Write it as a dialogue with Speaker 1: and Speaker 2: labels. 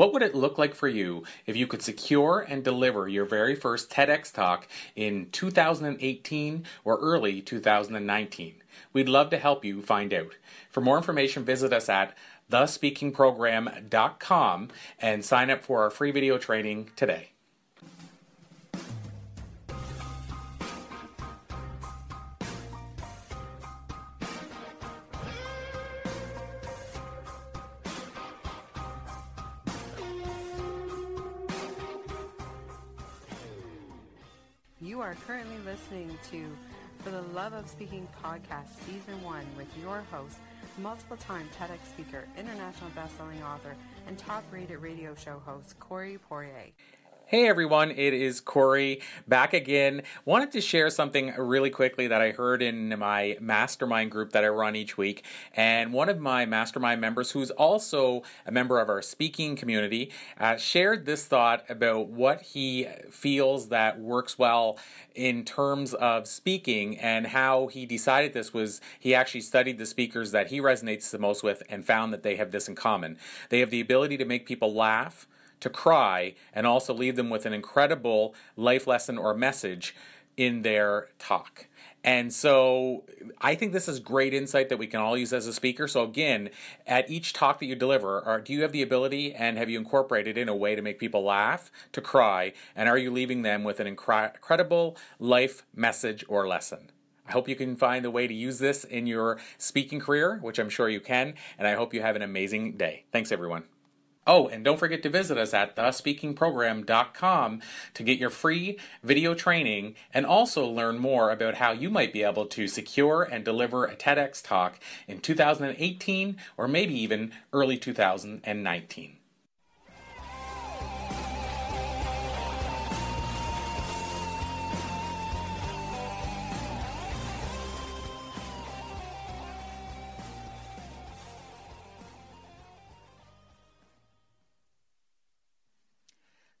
Speaker 1: What would it look like for you if you could secure and deliver your very first TEDx talk in 2018 or early 2019? We'd love to help you find out. For more information, visit us at thespeakingprogram.com and sign up for our free video training today.
Speaker 2: You are currently listening to For the Love of Speaking podcast, season one, with your host, multiple time TEDx speaker, international best-selling author, and top rated radio show host, Corey Poirier.
Speaker 1: Hey everyone, it is Corey back again. Wanted to share something really quickly that I heard in my mastermind group that I run each week. And one of my mastermind members, who's also a member of our speaking community, uh, shared this thought about what he feels that works well in terms of speaking and how he decided this was he actually studied the speakers that he resonates the most with and found that they have this in common. They have the ability to make people laugh to cry and also leave them with an incredible life lesson or message in their talk. And so I think this is great insight that we can all use as a speaker. So again, at each talk that you deliver, are, do you have the ability and have you incorporated in a way to make people laugh, to cry, and are you leaving them with an incredible life message or lesson? I hope you can find a way to use this in your speaking career, which I'm sure you can, and I hope you have an amazing day. Thanks everyone. Oh, and don't forget to visit us at thespeakingprogram.com to get your free video training and also learn more about how you might be able to secure and deliver a TEDx talk in 2018 or maybe even early 2019.